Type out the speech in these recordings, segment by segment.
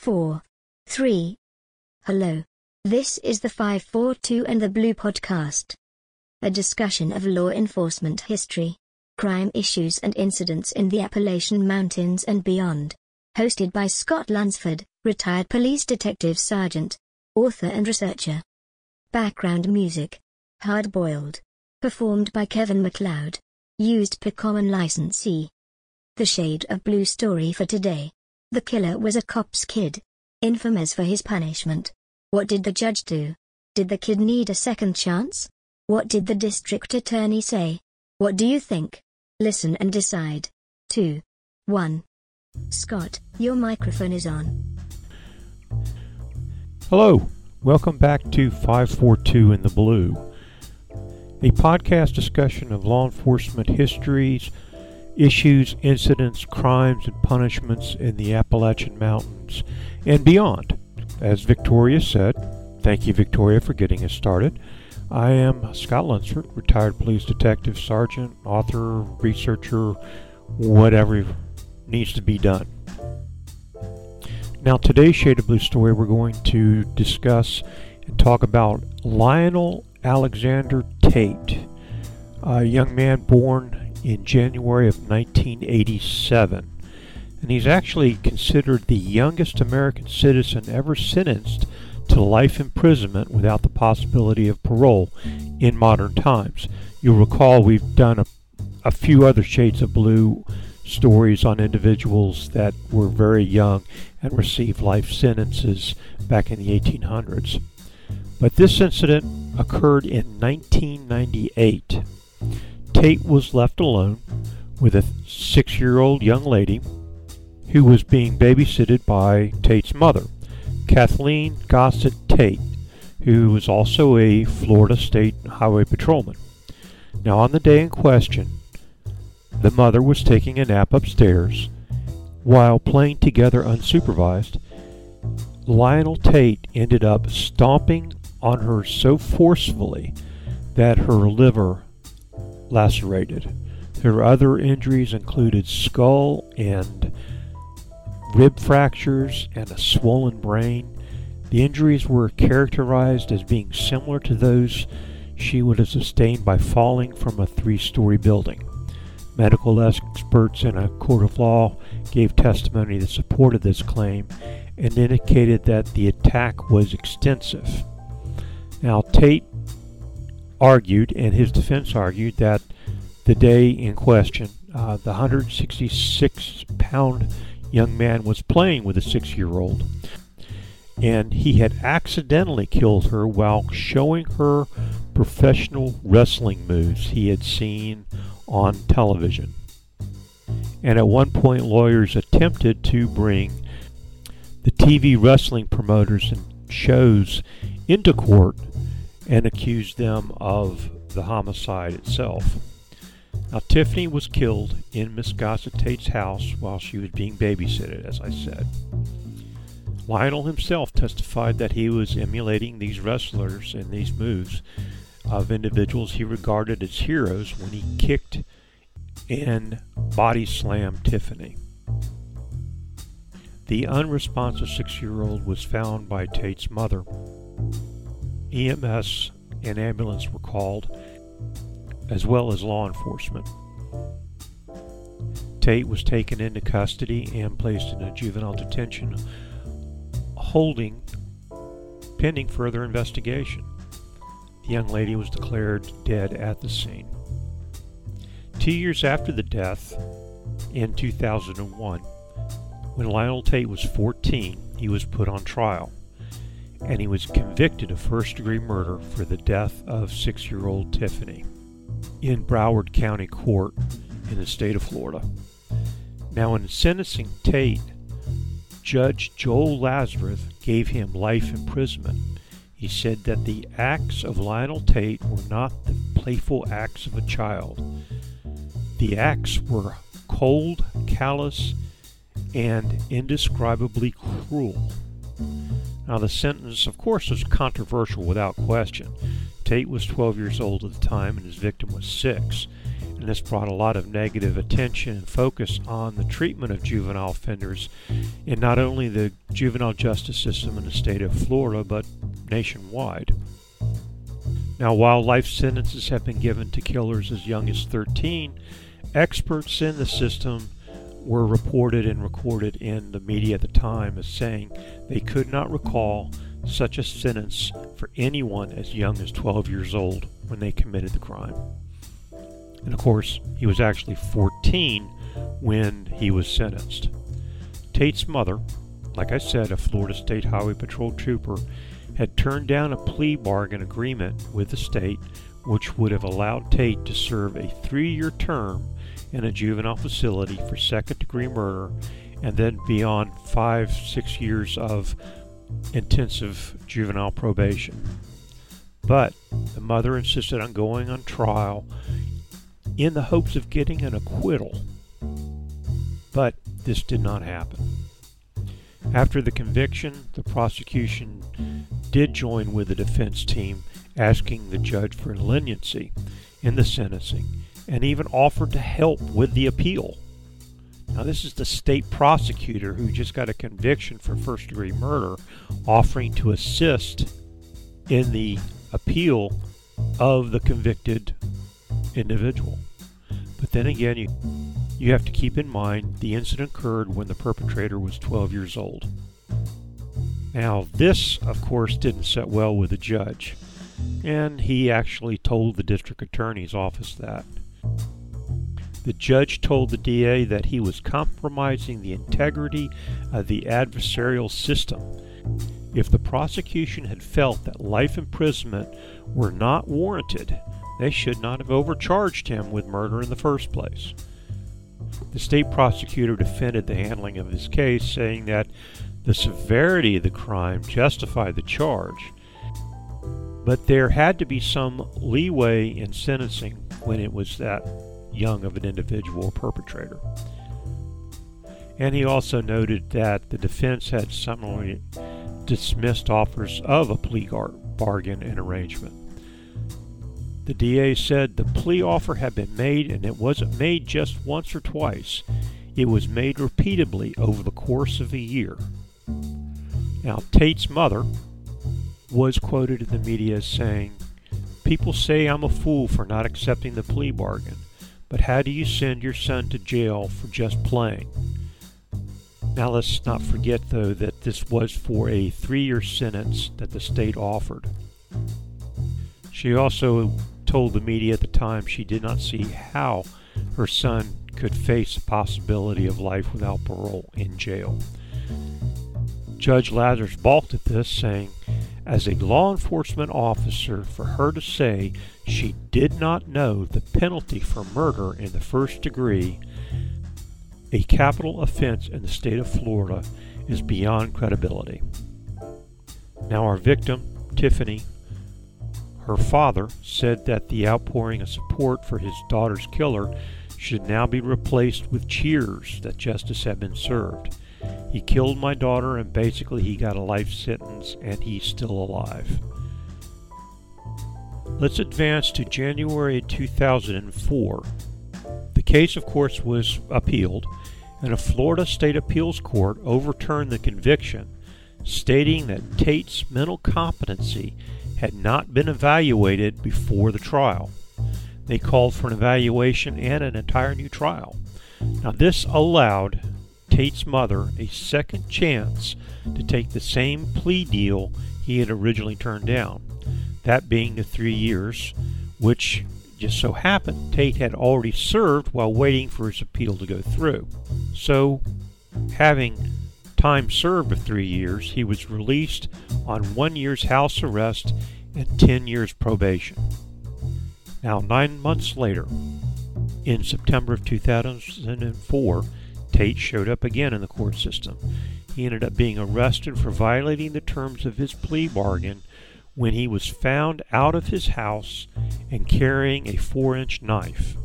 four, three. Hello. This is the 542 and the Blue Podcast. A discussion of law enforcement history, crime issues and incidents in the Appalachian Mountains and beyond. Hosted by Scott Lunsford, retired police detective sergeant, author and researcher. Background music. Hard Boiled. Performed by Kevin MacLeod. Used per common licensee. The Shade of Blue story for today. The killer was a cop's kid. Infamous for his punishment. What did the judge do? Did the kid need a second chance? What did the district attorney say? What do you think? Listen and decide. 2. 1. Scott, your microphone is on. Hello, welcome back to 542 in the Blue, a podcast discussion of law enforcement histories, issues, incidents, crimes, and punishments in the Appalachian Mountains and beyond. As Victoria said, thank you, Victoria, for getting us started. I am Scott Lunsford, retired police detective, sergeant, author, researcher, whatever needs to be done. Now, today's Shade of Blue story, we're going to discuss and talk about Lionel Alexander Tate, a young man born in January of 1987. And he's actually considered the youngest American citizen ever sentenced to life imprisonment without the possibility of parole in modern times. You'll recall we've done a, a few other shades of blue stories on individuals that were very young and received life sentences back in the 1800s. But this incident occurred in 1998. Tate was left alone with a six year old young lady who was being babysitted by Tate's mother, Kathleen Grossett Tate, who was also a Florida State Highway Patrolman. Now, on the day in question, the mother was taking a nap upstairs while playing together unsupervised. Lionel Tate ended up stomping on her so forcefully that her liver lacerated. Her other injuries included skull and rib fractures and a swollen brain. The injuries were characterized as being similar to those she would have sustained by falling from a three story building. Medical experts in a court of law gave testimony that supported this claim and indicated that the attack was extensive. Now, Tate argued, and his defense argued, that the day in question, uh, the 166 pound young man was playing with a six year old, and he had accidentally killed her while showing her professional wrestling moves he had seen on television. And at one point, lawyers attempted to bring the TV wrestling promoters and shows into court and accused them of the homicide itself. Now, Tiffany was killed in Miss Grossett Tate's house while she was being babysitted, as I said. Lionel himself testified that he was emulating these wrestlers and these moves of individuals he regarded as heroes when he kicked and body slammed Tiffany. The unresponsive six year old was found by Tate's mother. EMS and ambulance were called, as well as law enforcement. Tate was taken into custody and placed in a juvenile detention holding pending further investigation. The young lady was declared dead at the scene. Two years after the death, in 2001, when Lionel Tate was 14, he was put on trial, and he was convicted of first degree murder for the death of six year old Tiffany in Broward County Court in the state of Florida. Now, in sentencing Tate, Judge Joel Lazarus gave him life imprisonment he said that the acts of Lionel Tate were not the playful acts of a child. The acts were cold, callous, and indescribably cruel. Now, the sentence, of course, was controversial without question. Tate was 12 years old at the time, and his victim was six. and this brought a lot of negative attention and focus on the treatment of juvenile offenders in not only the juvenile justice system in the state of Florida, but nationwide. Now, while life sentences have been given to killers as young as 13, experts in the system were reported and recorded in the media at the time as saying they could not recall such a sentence for anyone as young as 12 years old when they committed the crime. And of course, he was actually 14 when he was sentenced. Tate's mother, like I said, a Florida State Highway Patrol trooper, had turned down a plea bargain agreement with the state which would have allowed Tate to serve a three year term in a juvenile facility for second degree murder and then beyond five, six years of intensive juvenile probation. But the mother insisted on going on trial in the hopes of getting an acquittal. But this did not happen. After the conviction, the prosecution did join with the defense team asking the judge for leniency in the sentencing and even offered to help with the appeal. Now, this is the state prosecutor who just got a conviction for first degree murder offering to assist in the appeal of the convicted individual. But then again, you, you have to keep in mind the incident occurred when the perpetrator was 12 years old. Now, this, of course, didn't set well with the judge, and he actually told the district attorney's office that. The judge told the DA that he was compromising the integrity of the adversarial system. If the prosecution had felt that life imprisonment were not warranted, they should not have overcharged him with murder in the first place. The state prosecutor defended the handling of his case, saying that the severity of the crime justified the charge, but there had to be some leeway in sentencing when it was that young of an individual perpetrator. And he also noted that the defense had summarily dismissed offers of a plea bargain and arrangement. The DA said the plea offer had been made and it wasn't made just once or twice. It was made repeatedly over the course of a year. Now, Tate's mother was quoted in the media as saying, People say I'm a fool for not accepting the plea bargain. But how do you send your son to jail for just playing? Now, let's not forget, though, that this was for a three year sentence that the state offered. She also told the media at the time she did not see how her son could face the possibility of life without parole in jail. Judge Lazarus balked at this, saying, as a law enforcement officer for her to say she did not know the penalty for murder in the first degree, a capital offense in the state of Florida, is beyond credibility. Now, our victim, Tiffany, her father, said that the outpouring of support for his daughter's killer should now be replaced with cheers that justice had been served. He killed my daughter and basically he got a life sentence and he's still alive. Let's advance to January 2004. The case, of course, was appealed, and a Florida State Appeals Court overturned the conviction, stating that Tate's mental competency had not been evaluated before the trial. They called for an evaluation and an entire new trial. Now, this allowed Tate's mother a second chance to take the same plea deal he had originally turned down, that being the three years, which just so happened Tate had already served while waiting for his appeal to go through. So, having time served of three years, he was released on one year's house arrest and 10 years probation. Now, nine months later, in September of 2004, Tate showed up again in the court system. He ended up being arrested for violating the terms of his plea bargain when he was found out of his house and carrying a 4 inch knife.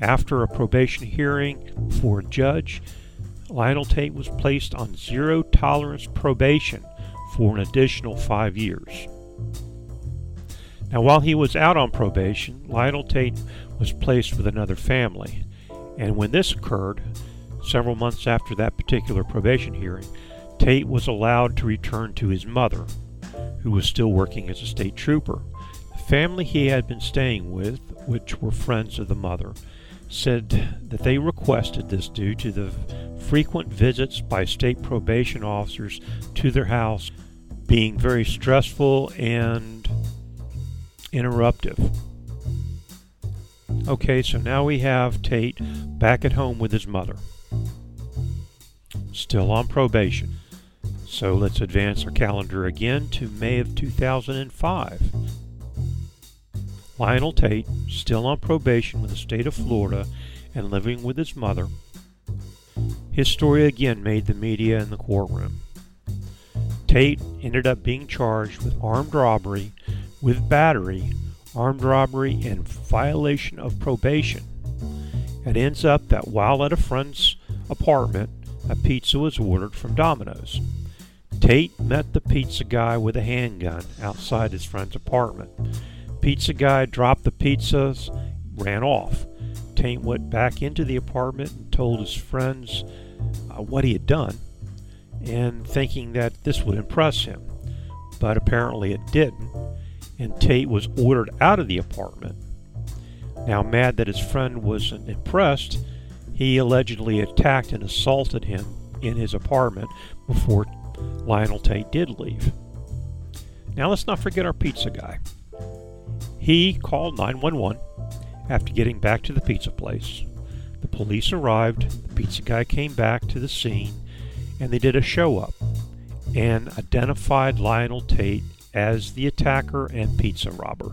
After a probation hearing for a judge, Lionel Tate was placed on zero tolerance probation for an additional five years. Now, while he was out on probation, Lionel Tate was placed with another family. And when this occurred, several months after that particular probation hearing, Tate was allowed to return to his mother, who was still working as a state trooper. The family he had been staying with, which were friends of the mother, said that they requested this due to the frequent visits by state probation officers to their house being very stressful and interruptive. Okay, so now we have Tate back at home with his mother. Still on probation. So let's advance our calendar again to May of 2005. Lionel Tate, still on probation with the state of Florida and living with his mother. His story again made the media in the courtroom. Tate ended up being charged with armed robbery, with battery, armed robbery, and violation of probation. It ends up that while at a friend's apartment, a pizza was ordered from Domino's. Tate met the pizza guy with a handgun outside his friend's apartment. Pizza guy dropped the pizzas, ran off. Tate went back into the apartment and told his friends uh, what he had done, and thinking that this would impress him. But apparently it didn't, and Tate was ordered out of the apartment. Now, mad that his friend wasn't impressed, he allegedly attacked and assaulted him in his apartment before Lionel Tate did leave. Now, let's not forget our pizza guy. He called 911 after getting back to the pizza place. The police arrived, the pizza guy came back to the scene, and they did a show up and identified Lionel Tate as the attacker and pizza robber.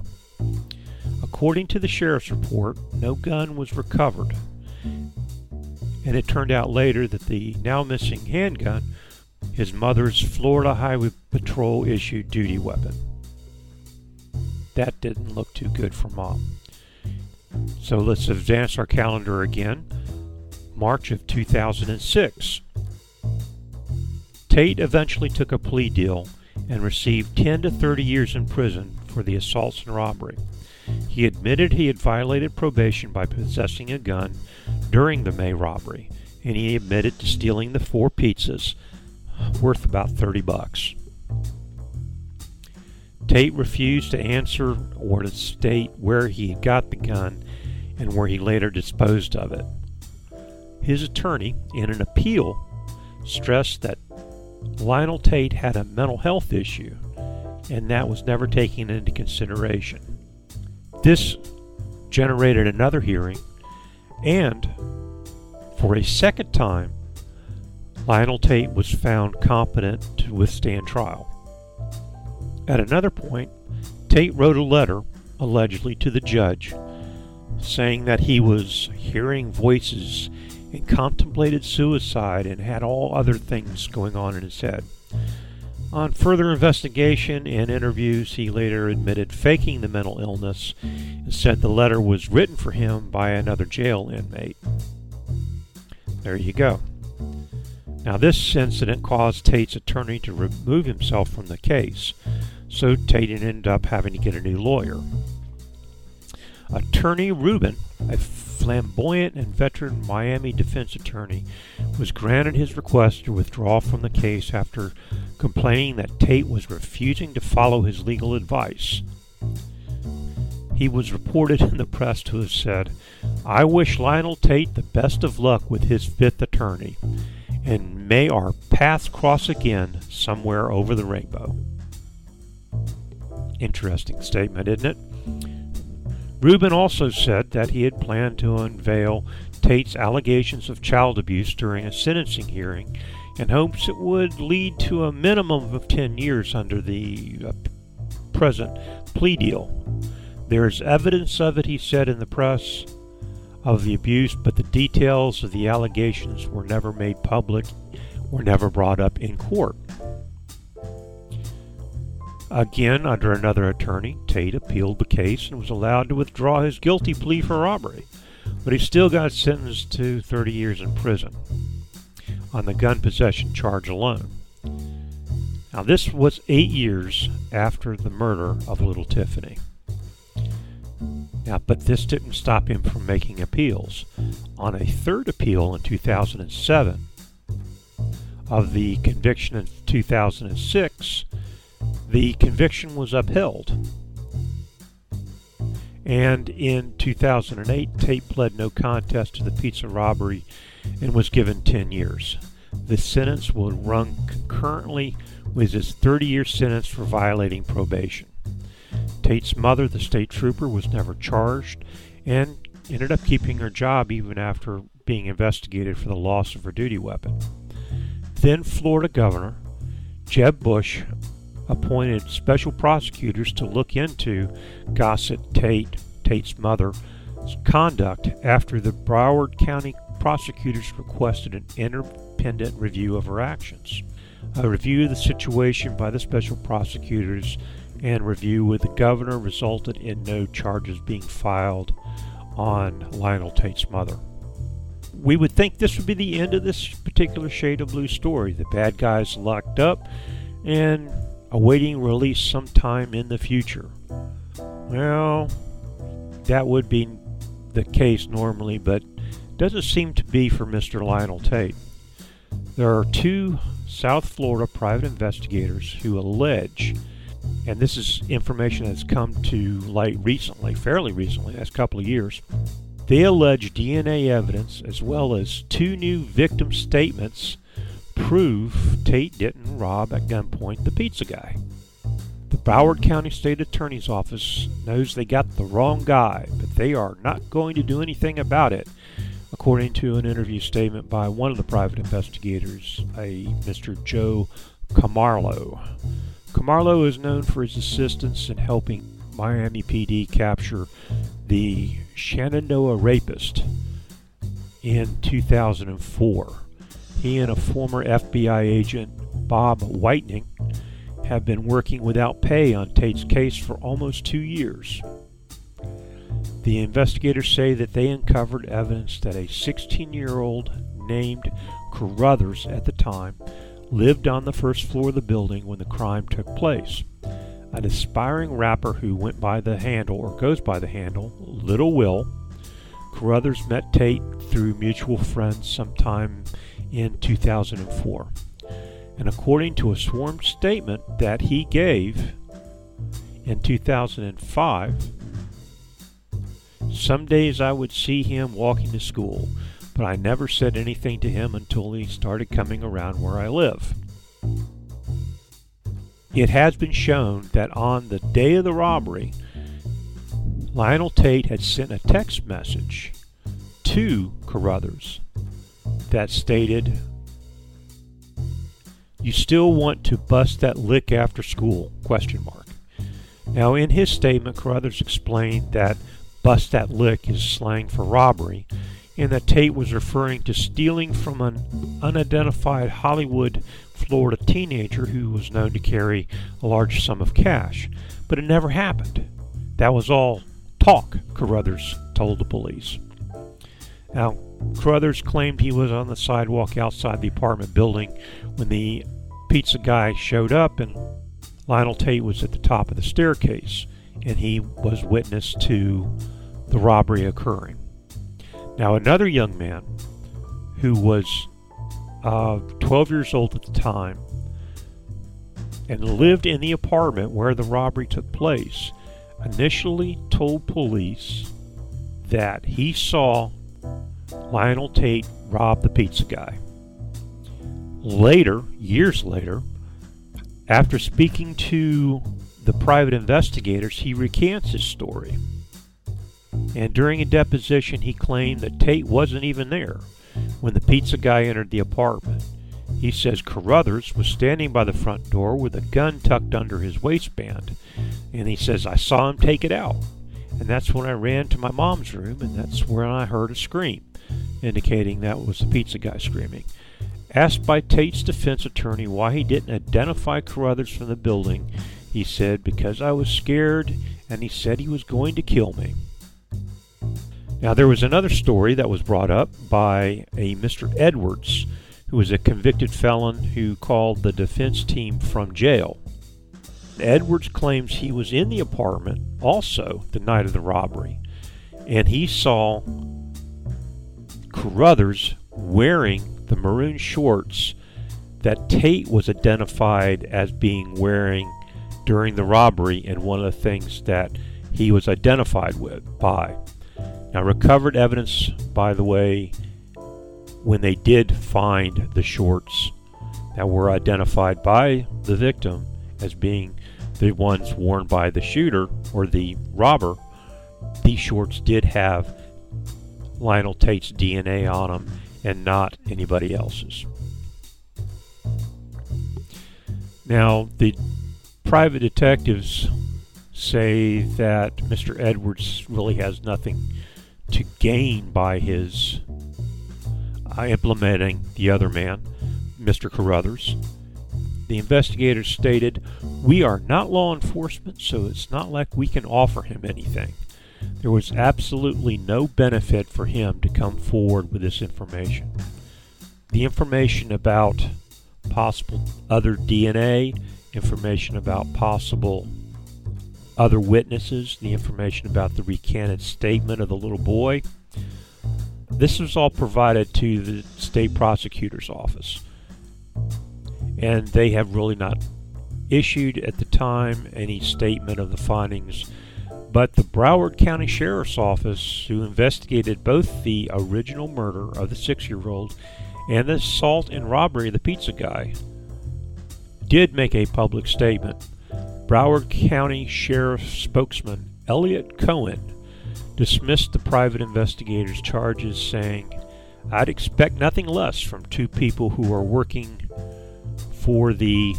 According to the sheriff's report, no gun was recovered, and it turned out later that the now missing handgun his mother's Florida Highway Patrol issued duty weapon. That didn't look too good for mom. So let's advance our calendar again. March of 2006. Tate eventually took a plea deal and received 10 to 30 years in prison for the assaults and robbery. He admitted he had violated probation by possessing a gun during the May robbery, and he admitted to stealing the four pizzas worth about 30 bucks. Tate refused to answer or to state where he got the gun and where he later disposed of it. His attorney, in an appeal, stressed that Lionel Tate had a mental health issue, and that was never taken into consideration. This generated another hearing, and for a second time, Lionel Tate was found competent to withstand trial. At another point, Tate wrote a letter, allegedly to the judge, saying that he was hearing voices and contemplated suicide and had all other things going on in his head. On further investigation and interviews, he later admitted faking the mental illness and said the letter was written for him by another jail inmate. There you go. Now, this incident caused Tate's attorney to remove himself from the case, so Tate ended up having to get a new lawyer. Attorney Rubin, a flamboyant and veteran Miami defense attorney, was granted his request to withdraw from the case after complaining that Tate was refusing to follow his legal advice. He was reported in the press to have said, I wish Lionel Tate the best of luck with his fifth attorney, and may our paths cross again somewhere over the rainbow. Interesting statement, isn't it? Rubin also said that he had planned to unveil Tate's allegations of child abuse during a sentencing hearing in hopes it would lead to a minimum of 10 years under the uh, present plea deal. There is evidence of it, he said in the press, of the abuse, but the details of the allegations were never made public, were never brought up in court. Again, under another attorney, Tate appealed the case and was allowed to withdraw his guilty plea for robbery, but he still got sentenced to 30 years in prison on the gun possession charge alone. Now, this was eight years after the murder of little Tiffany. Now, but this didn't stop him from making appeals. On a third appeal in 2007 of the conviction in 2006, the conviction was upheld. And in 2008, Tate pled no contest to the pizza robbery and was given 10 years. The sentence will run concurrently with his 30 year sentence for violating probation. Tate's mother, the state trooper, was never charged and ended up keeping her job even after being investigated for the loss of her duty weapon. Then Florida Governor Jeb Bush appointed special prosecutors to look into Grossett Tate, Tate's mother's conduct after the Broward County prosecutors requested an independent review of her actions. A review of the situation by the special prosecutors and review with the governor resulted in no charges being filed on Lionel Tate's mother. We would think this would be the end of this particular Shade of Blue story. The bad guys locked up and awaiting release sometime in the future. Well, that would be the case normally, but doesn't seem to be for Mr. Lionel Tate. There are two South Florida private investigators who allege and this is information that's come to light recently, fairly recently, last couple of years. They allege DNA evidence as well as two new victim statements prove Tate didn't rob at gunpoint the pizza guy. The Broward County State Attorney's Office knows they got the wrong guy, but they are not going to do anything about it, according to an interview statement by one of the private investigators, a Mr. Joe Camarlo. Camarlo is known for his assistance in helping Miami PD capture the Shenandoah rapist in 2004. He and a former FBI agent, Bob Whitening, have been working without pay on Tate's case for almost two years. The investigators say that they uncovered evidence that a 16 year old named Carruthers at the time lived on the first floor of the building when the crime took place. An aspiring rapper who went by the handle, or goes by the handle, Little Will, Carruthers met Tate through mutual friends sometime in 2004. And according to a sworn statement that he gave in 2005, some days I would see him walking to school but I never said anything to him until he started coming around where I live. It has been shown that on the day of the robbery, Lionel Tate had sent a text message to Carruthers that stated, "You still want to bust that lick after school?" question mark. Now, in his statement, Carruthers explained that "bust that lick" is slang for robbery, and that Tate was referring to stealing from an unidentified Hollywood, Florida teenager who was known to carry a large sum of cash. But it never happened. That was all talk, Carruthers told the police. Now, Carruthers claimed he was on the sidewalk outside the apartment building when the pizza guy showed up, and Lionel Tate was at the top of the staircase, and he was witness to the robbery occurring. Now, another young man who was uh, 12 years old at the time and lived in the apartment where the robbery took place initially told police that he saw Lionel Tate rob the pizza guy. Later, years later, after speaking to the private investigators, he recants his story. And during a deposition, he claimed that Tate wasn't even there when the pizza guy entered the apartment. He says Carruthers was standing by the front door with a gun tucked under his waistband. And he says, I saw him take it out. And that's when I ran to my mom's room, and that's when I heard a scream, indicating that was the pizza guy screaming. Asked by Tate's defense attorney why he didn't identify Carruthers from the building, he said, Because I was scared, and he said he was going to kill me. Now, there was another story that was brought up by a Mr. Edwards, who was a convicted felon who called the defense team from jail. Edwards claims he was in the apartment also the night of the robbery, and he saw Carruthers wearing the maroon shorts that Tate was identified as being wearing during the robbery and one of the things that he was identified with by. Now recovered evidence by the way when they did find the shorts that were identified by the victim as being the ones worn by the shooter or the robber, these shorts did have Lionel Tate's DNA on them and not anybody else's. Now, the private detectives say that Mr. Edwards really has nothing to gain by his uh, implementing the other man, Mr. Carruthers. The investigators stated, We are not law enforcement, so it's not like we can offer him anything. There was absolutely no benefit for him to come forward with this information. The information about possible other DNA, information about possible other witnesses, the information about the recanted statement of the little boy. This was all provided to the state prosecutor's office. And they have really not issued at the time any statement of the findings. But the Broward County Sheriff's Office, who investigated both the original murder of the six year old and the assault and robbery of the pizza guy, did make a public statement. Broward County Sheriff spokesman Elliot Cohen dismissed the private investigator's charges, saying, I'd expect nothing less from two people who are working for the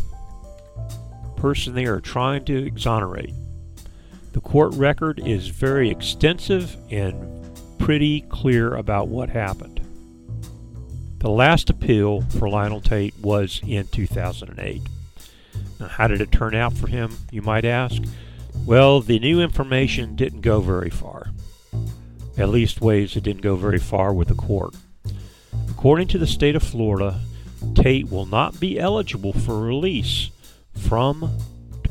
person they are trying to exonerate. The court record is very extensive and pretty clear about what happened. The last appeal for Lionel Tate was in 2008. Now, how did it turn out for him, you might ask? Well, the new information didn't go very far. At least ways it didn't go very far with the court. According to the state of Florida, Tate will not be eligible for release from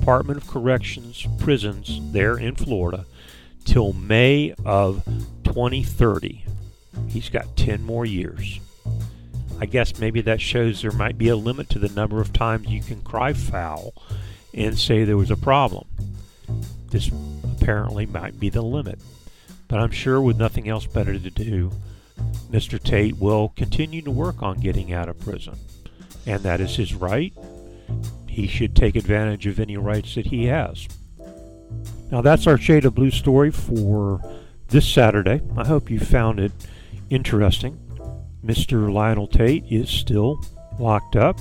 Department of Corrections prisons there in Florida till May of 2030. He's got 10 more years. I guess maybe that shows there might be a limit to the number of times you can cry foul and say there was a problem. This apparently might be the limit. But I'm sure with nothing else better to do, Mr. Tate will continue to work on getting out of prison. And that is his right. He should take advantage of any rights that he has. Now, that's our Shade of Blue story for this Saturday. I hope you found it interesting. Mr. Lionel Tate is still locked up.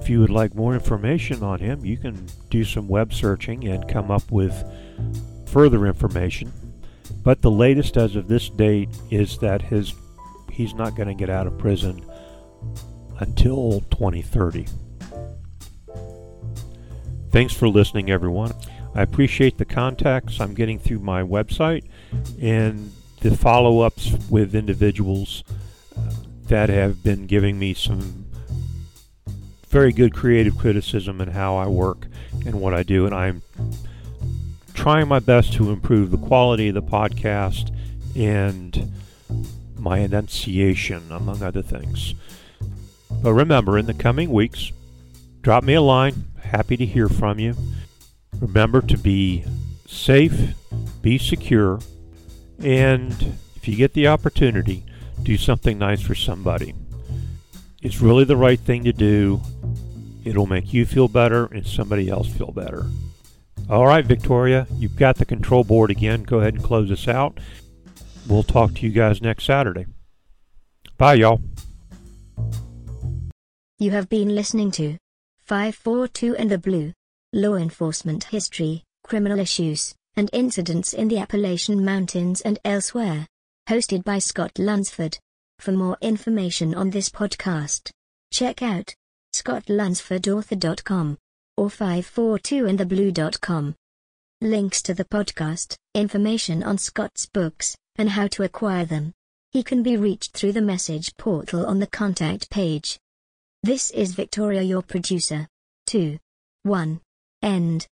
If you would like more information on him, you can do some web searching and come up with further information. But the latest as of this date is that his he's not going to get out of prison until 2030. Thanks for listening, everyone. I appreciate the contacts I'm getting through my website and the follow ups with individuals uh, that have been giving me some very good creative criticism in how I work and what I do, and I'm trying my best to improve the quality of the podcast and my enunciation, among other things. But remember, in the coming weeks, drop me a line. Happy to hear from you. Remember to be safe, be secure, and if you get the opportunity, do something nice for somebody. It's really the right thing to do. It'll make you feel better and somebody else feel better. All right, Victoria, you've got the control board again. Go ahead and close us out. We'll talk to you guys next Saturday. Bye, y'all. You have been listening to 542 and the Blue Law Enforcement History, Criminal Issues, and Incidents in the Appalachian Mountains and Elsewhere hosted by Scott Lunsford. For more information on this podcast, check out scottlunsfordauthor.com or 542intheblue.com. Links to the podcast, information on Scott's books, and how to acquire them. He can be reached through the message portal on the contact page. This is Victoria, your producer. 2. 1. End.